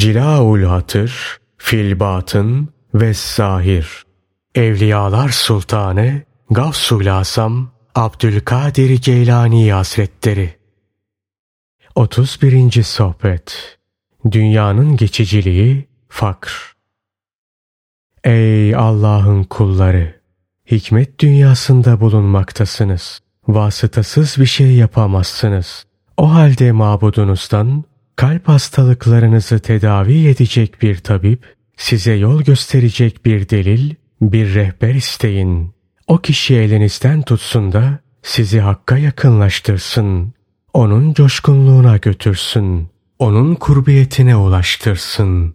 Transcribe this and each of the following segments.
Cilaul Hatır, Filbatın ve Zahir. Evliyalar Sultanı Gavsul Asam Abdülkadir Geylani Hazretleri 31. Sohbet Dünyanın Geçiciliği Fakr Ey Allah'ın kulları! Hikmet dünyasında bulunmaktasınız. Vasıtasız bir şey yapamazsınız. O halde mabudunuzdan kalp hastalıklarınızı tedavi edecek bir tabip, size yol gösterecek bir delil, bir rehber isteyin. O kişi elinizden tutsun da sizi Hakk'a yakınlaştırsın. Onun coşkunluğuna götürsün. Onun kurbiyetine ulaştırsın.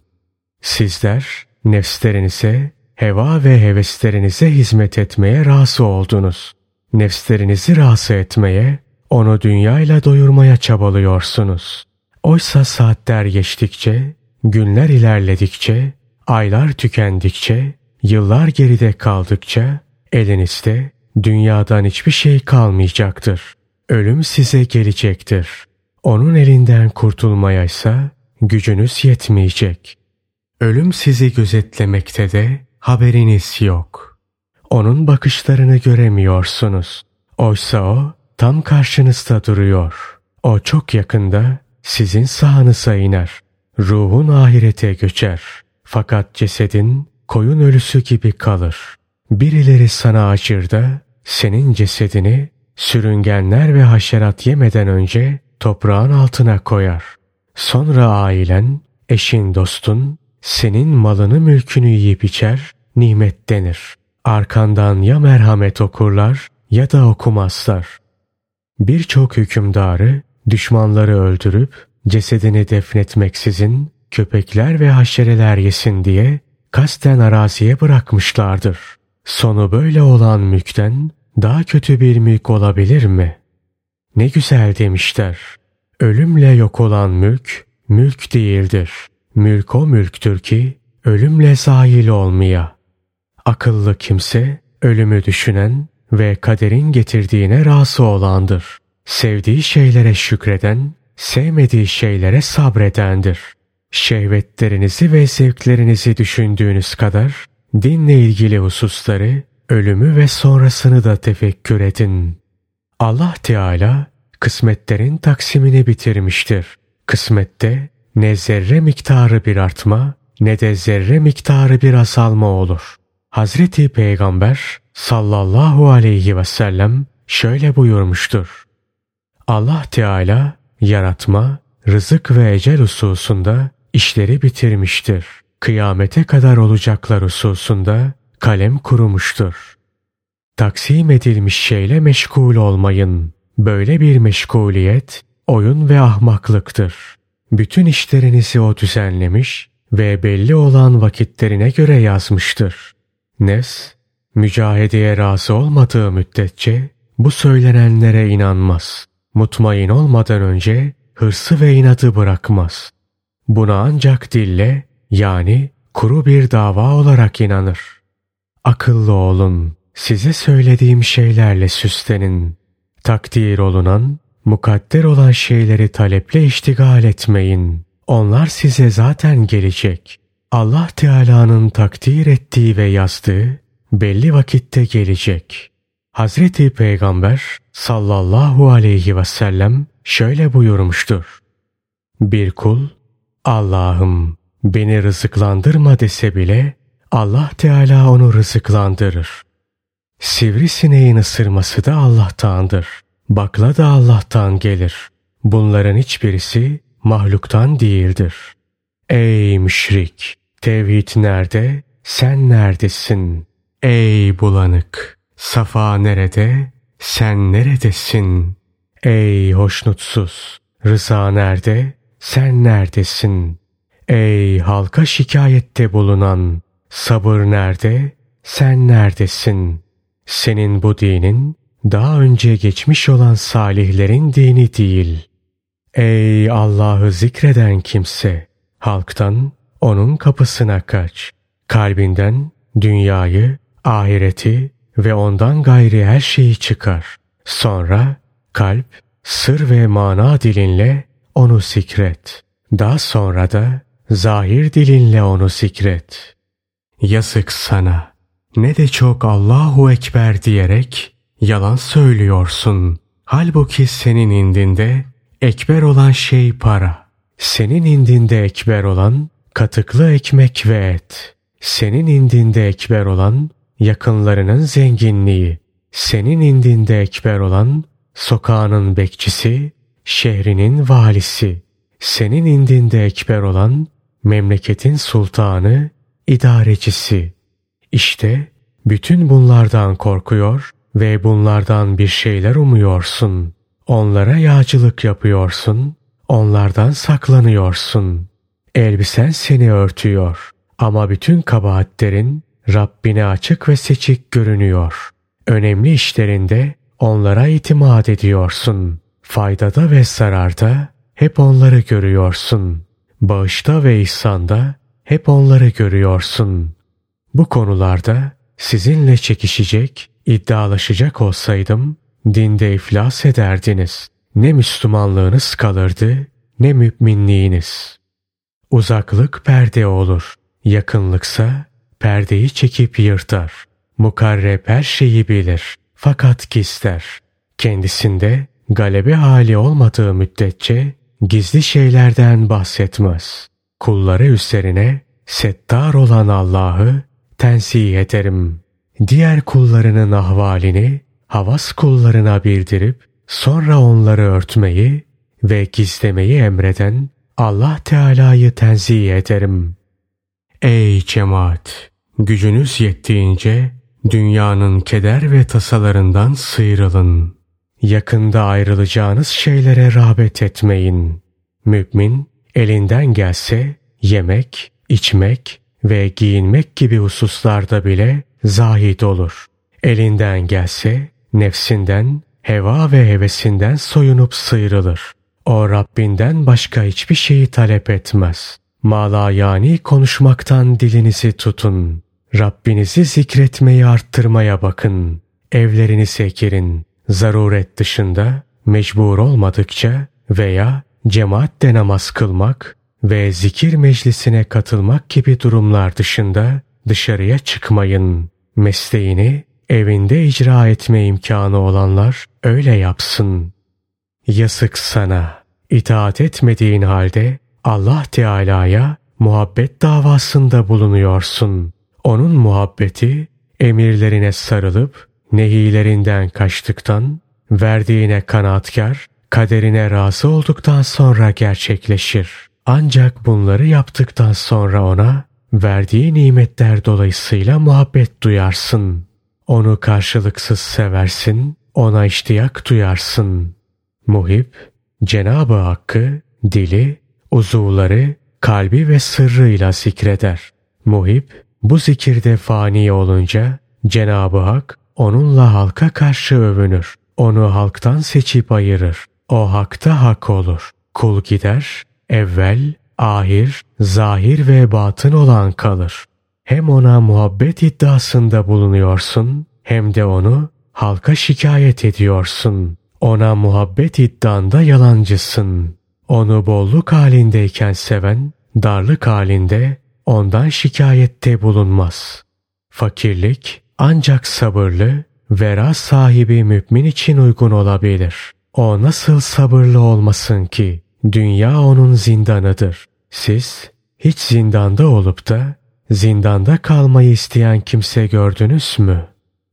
Sizler nefslerinize, heva ve heveslerinize hizmet etmeye razı oldunuz. Nefslerinizi razı etmeye, onu dünyayla doyurmaya çabalıyorsunuz. Oysa saatler geçtikçe, günler ilerledikçe, aylar tükendikçe, yıllar geride kaldıkça elinizde dünyadan hiçbir şey kalmayacaktır. Ölüm size gelecektir. Onun elinden kurtulmaya ise gücünüz yetmeyecek. Ölüm sizi gözetlemekte de haberiniz yok. Onun bakışlarını göremiyorsunuz. Oysa o tam karşınızda duruyor. O çok yakında sizin sağınıza iner. Ruhun ahirete göçer. Fakat cesedin koyun ölüsü gibi kalır. Birileri sana acır da senin cesedini sürüngenler ve haşerat yemeden önce toprağın altına koyar. Sonra ailen, eşin dostun senin malını mülkünü yiyip içer, nimet denir. Arkandan ya merhamet okurlar ya da okumazlar. Birçok hükümdarı düşmanları öldürüp cesedini defnetmeksizin köpekler ve haşereler yesin diye kasten araziye bırakmışlardır. Sonu böyle olan mülkten daha kötü bir mülk olabilir mi? Ne güzel demişler. Ölümle yok olan mülk, mülk değildir. Mülk o mülktür ki ölümle zahil olmaya. Akıllı kimse ölümü düşünen ve kaderin getirdiğine razı olandır. Sevdiği şeylere şükreden, sevmediği şeylere sabredendir. Şehvetlerinizi ve zevklerinizi düşündüğünüz kadar dinle ilgili hususları, ölümü ve sonrasını da tefekkür edin. Allah Teala kısmetlerin taksimini bitirmiştir. Kısmette ne zerre miktarı bir artma ne de zerre miktarı bir azalma olur. Hazreti Peygamber sallallahu aleyhi ve sellem şöyle buyurmuştur. Allah Teala yaratma, rızık ve ecel hususunda işleri bitirmiştir. Kıyamete kadar olacaklar hususunda kalem kurumuştur. Taksim edilmiş şeyle meşgul olmayın. Böyle bir meşguliyet oyun ve ahmaklıktır. Bütün işlerinizi o düzenlemiş ve belli olan vakitlerine göre yazmıştır. Nefs, mücahedeye razı olmadığı müddetçe bu söylenenlere inanmaz. Mutmain olmadan önce hırsı ve inadı bırakmaz. Buna ancak dille yani kuru bir dava olarak inanır. Akıllı olun, size söylediğim şeylerle süslenin. Takdir olunan, mukadder olan şeyleri taleple iştigal etmeyin. Onlar size zaten gelecek. Allah Teala'nın takdir ettiği ve yazdığı belli vakitte gelecek. Hazreti Peygamber sallallahu aleyhi ve sellem şöyle buyurmuştur. Bir kul Allah'ım beni rızıklandırma dese bile Allah Teala onu rızıklandırır. Sivrisineğin ısırması da Allah'tandır. Bakla da Allah'tan gelir. Bunların hiçbirisi mahluktan değildir. Ey müşrik! Tevhid nerede? Sen neredesin? Ey bulanık! Safa nerede? Sen neredesin? Ey hoşnutsuz! Rıza nerede? Sen neredesin? Ey halka şikayette bulunan! Sabır nerede? Sen neredesin? Senin bu dinin daha önce geçmiş olan salihlerin dini değil. Ey Allah'ı zikreden kimse! Halktan onun kapısına kaç. Kalbinden dünyayı, ahireti ve ondan gayri her şeyi çıkar. Sonra kalp, sır ve mana dilinle onu zikret. Daha sonra da zahir dilinle onu zikret. Yazık sana. Ne de çok Allahu Ekber diyerek yalan söylüyorsun. Halbuki senin indinde ekber olan şey para. Senin indinde ekber olan katıklı ekmek ve et. Senin indinde ekber olan yakınlarının zenginliği. Senin indinde ekber olan sokağının bekçisi, şehrinin valisi. Senin indinde ekber olan memleketin sultanı, idarecisi. İşte bütün bunlardan korkuyor ve bunlardan bir şeyler umuyorsun. Onlara yağcılık yapıyorsun, onlardan saklanıyorsun. Elbisen seni örtüyor ama bütün kabahatlerin Rabbine açık ve seçik görünüyor. Önemli işlerinde onlara itimat ediyorsun. Faydada ve zararda hep onları görüyorsun. Bağışta ve ihsanda hep onları görüyorsun. Bu konularda sizinle çekişecek, iddialaşacak olsaydım dinde iflas ederdiniz. Ne Müslümanlığınız kalırdı ne müminliğiniz. Uzaklık perde olur. Yakınlıksa perdeyi çekip yırtar. Mukarreb her şeyi bilir fakat gizler. Kendisinde galebe hali olmadığı müddetçe gizli şeylerden bahsetmez. Kulları üzerine settar olan Allah'ı tensih ederim. Diğer kullarının ahvalini havas kullarına bildirip sonra onları örtmeyi ve gizlemeyi emreden Allah Teala'yı tenzih ederim. Ey cemaat! Gücünüz yettiğince dünyanın keder ve tasalarından sıyrılın. Yakında ayrılacağınız şeylere rağbet etmeyin. Mümin elinden gelse yemek, içmek ve giyinmek gibi hususlarda bile zahid olur. Elinden gelse nefsinden, heva ve hevesinden soyunup sıyrılır. O Rabbinden başka hiçbir şeyi talep etmez. Mala yani konuşmaktan dilinizi tutun. Rabbinizi zikretmeyi arttırmaya bakın. Evlerinizi ekirin. Zaruret dışında mecbur olmadıkça veya cemaatle namaz kılmak ve zikir meclisine katılmak gibi durumlar dışında dışarıya çıkmayın. Mesleğini evinde icra etme imkanı olanlar öyle yapsın. Yazık sana. İtaat etmediğin halde Allah Teala'ya muhabbet davasında bulunuyorsun. Onun muhabbeti emirlerine sarılıp nehilerinden kaçtıktan, verdiğine kanaatkar, kaderine razı olduktan sonra gerçekleşir. Ancak bunları yaptıktan sonra ona verdiği nimetler dolayısıyla muhabbet duyarsın. Onu karşılıksız seversin, ona iştiyak duyarsın. Muhip, Cenab-ı Hakk'ı dili, uzuvları, kalbi ve sırrıyla zikreder. Muhip, bu zikirde fani olunca Cenab-ı Hak onunla halka karşı övünür. Onu halktan seçip ayırır. O hakta hak olur. Kul gider, evvel, ahir, zahir ve batın olan kalır. Hem ona muhabbet iddiasında bulunuyorsun hem de onu halka şikayet ediyorsun. Ona muhabbet iddianda yalancısın. Onu bolluk halindeyken seven, darlık halinde ondan şikayette bulunmaz. Fakirlik ancak sabırlı, vera sahibi mümin için uygun olabilir. O nasıl sabırlı olmasın ki? Dünya onun zindanıdır. Siz hiç zindanda olup da zindanda kalmayı isteyen kimse gördünüz mü?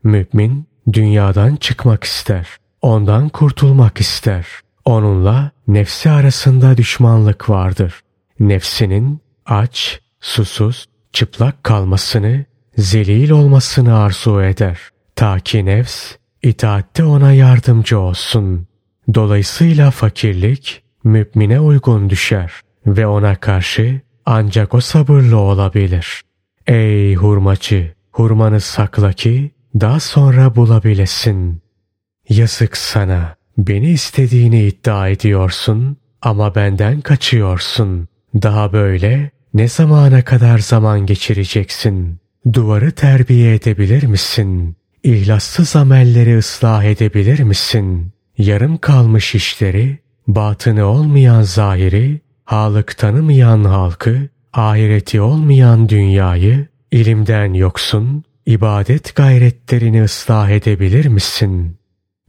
Mümin dünyadan çıkmak ister. Ondan kurtulmak ister. Onunla nefsi arasında düşmanlık vardır. Nefsinin aç, susuz, çıplak kalmasını, zelil olmasını arzu eder. Ta ki nefs itaatte ona yardımcı olsun. Dolayısıyla fakirlik mümine uygun düşer ve ona karşı ancak o sabırlı olabilir. Ey hurmacı! Hurmanı sakla ki daha sonra bulabilesin. Yazık sana! Beni istediğini iddia ediyorsun ama benden kaçıyorsun. Daha böyle ne zamana kadar zaman geçireceksin? Duvarı terbiye edebilir misin? İhlassız amelleri ıslah edebilir misin? Yarım kalmış işleri, batını olmayan zahiri, halık tanımayan halkı ahireti olmayan dünyayı ilimden yoksun, ibadet gayretlerini ıslah edebilir misin?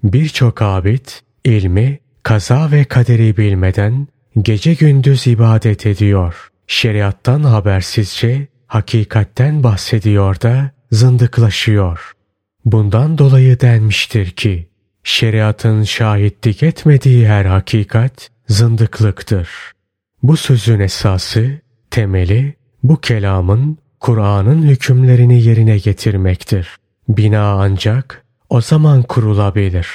Birçok abid ilmi, kaza ve kaderi bilmeden gece gündüz ibadet ediyor. Şeriattan habersizce hakikatten bahsediyor da zındıklaşıyor. Bundan dolayı denmiştir ki, şeriatın şahitlik etmediği her hakikat zındıklıktır. Bu sözün esası, temeli, bu kelamın Kur'an'ın hükümlerini yerine getirmektir. Bina ancak o zaman kurulabilir.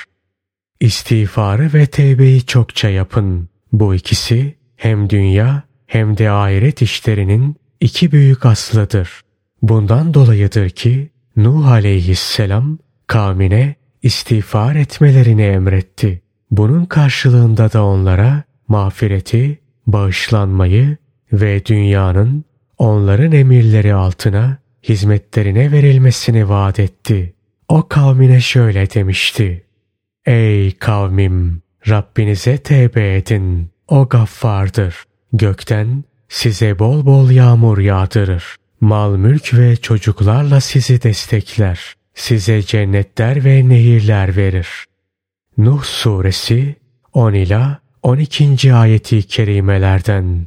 İstiğfarı ve tevbeyi çokça yapın. Bu ikisi hem dünya hem de ahiret işlerinin iki büyük aslıdır. Bundan dolayıdır ki Nuh aleyhisselam kavmine istiğfar etmelerini emretti. Bunun karşılığında da onlara mağfireti, bağışlanmayı ve dünyanın onların emirleri altına hizmetlerine verilmesini vaat etti. O kavmine şöyle demişti. Ey kavmim! Rabbinize tevbe edin. O gaffardır. Gökten size bol bol yağmur yağdırır. Mal mülk ve çocuklarla sizi destekler. Size cennetler ve nehirler verir. Nuh suresi 10 ila 12. ayeti kerimelerden.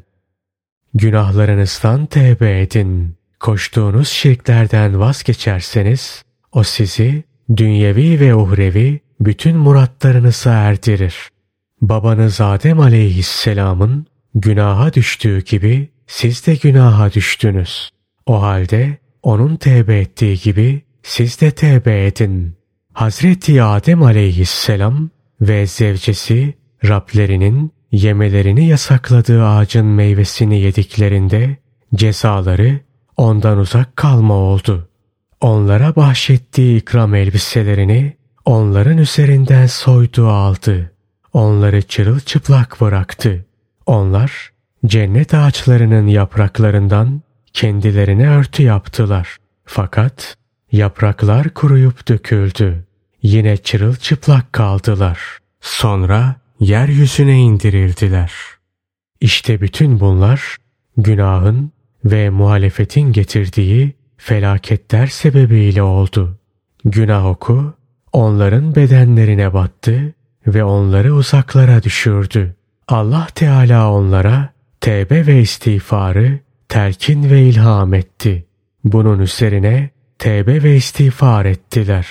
Günahlarınızdan tevbe edin. Koştuğunuz şirklerden vazgeçerseniz o sizi dünyevi ve uhrevi bütün muratlarınıza erdirir. Babanız Adem aleyhisselamın günaha düştüğü gibi siz de günaha düştünüz. O halde onun tevbe ettiği gibi siz de tevbe edin. Hazreti Adem aleyhisselam ve zevcesi Rablerinin yemelerini yasakladığı ağacın meyvesini yediklerinde cezaları ondan uzak kalma oldu. Onlara bahşettiği ikram elbiselerini onların üzerinden soydu aldı. Onları çırılçıplak bıraktı. Onlar cennet ağaçlarının yapraklarından kendilerine örtü yaptılar. Fakat yapraklar kuruyup döküldü. Yine çırılçıplak kaldılar. Sonra yeryüzüne indirildiler. İşte bütün bunlar günahın ve muhalefetin getirdiği felaketler sebebiyle oldu. Günah oku onların bedenlerine battı ve onları uzaklara düşürdü. Allah Teala onlara tevbe ve istiğfarı telkin ve ilham etti. Bunun üzerine tevbe ve istiğfar ettiler.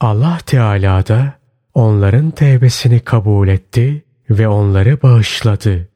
Allah Teala da onların tevbesini kabul etti ve onları bağışladı.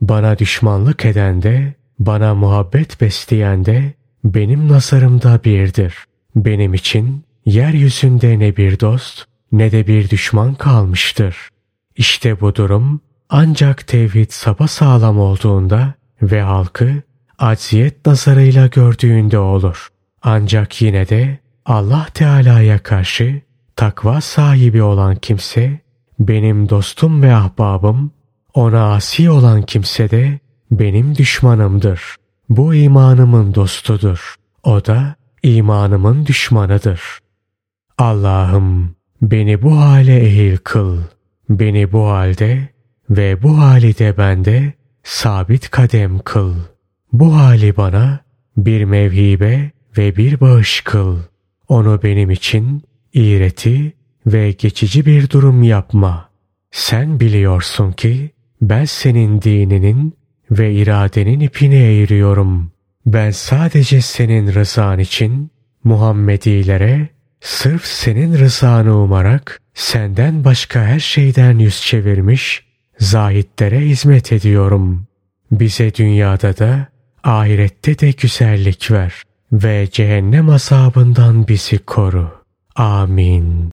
Bana düşmanlık eden de, bana muhabbet besleyen de benim nazarımda birdir. Benim için yeryüzünde ne bir dost ne de bir düşman kalmıştır. İşte bu durum ancak tevhid sağlam olduğunda ve halkı acziyet nazarıyla gördüğünde olur. Ancak yine de Allah Teala'ya karşı takva sahibi olan kimse benim dostum ve ahbabım, ona asi olan kimse de benim düşmanımdır. Bu imanımın dostudur. O da imanımın düşmanıdır. Allah'ım beni bu hale ehil kıl. Beni bu halde ve bu hali de bende sabit kadem kıl. Bu hali bana bir mevhibe ve bir bağış kıl. Onu benim için iğreti ve geçici bir durum yapma. Sen biliyorsun ki ben senin dininin ve iradenin ipini eğiriyorum. Ben sadece senin rızan için Muhammedilere sırf senin rızanı umarak senden başka her şeyden yüz çevirmiş zahitlere hizmet ediyorum. Bize dünyada da ahirette de güzellik ver ve cehennem azabından bizi koru. Amin.